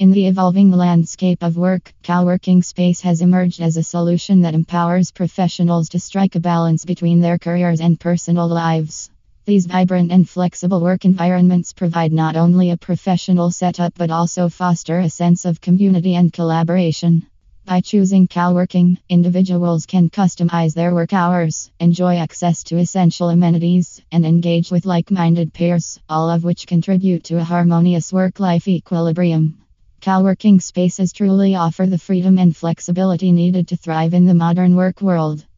In the evolving landscape of work, coworking Space has emerged as a solution that empowers professionals to strike a balance between their careers and personal lives. These vibrant and flexible work environments provide not only a professional setup but also foster a sense of community and collaboration. By choosing coworking, individuals can customize their work hours, enjoy access to essential amenities, and engage with like minded peers, all of which contribute to a harmonious work life equilibrium. Coworking spaces truly offer the freedom and flexibility needed to thrive in the modern work world.